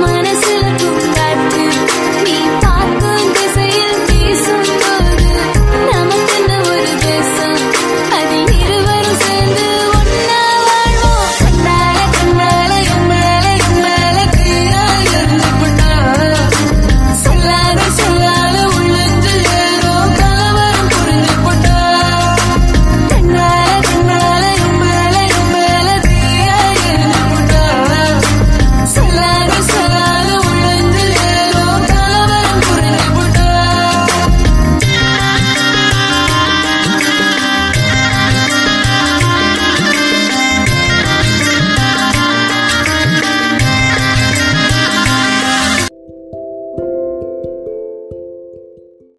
Minus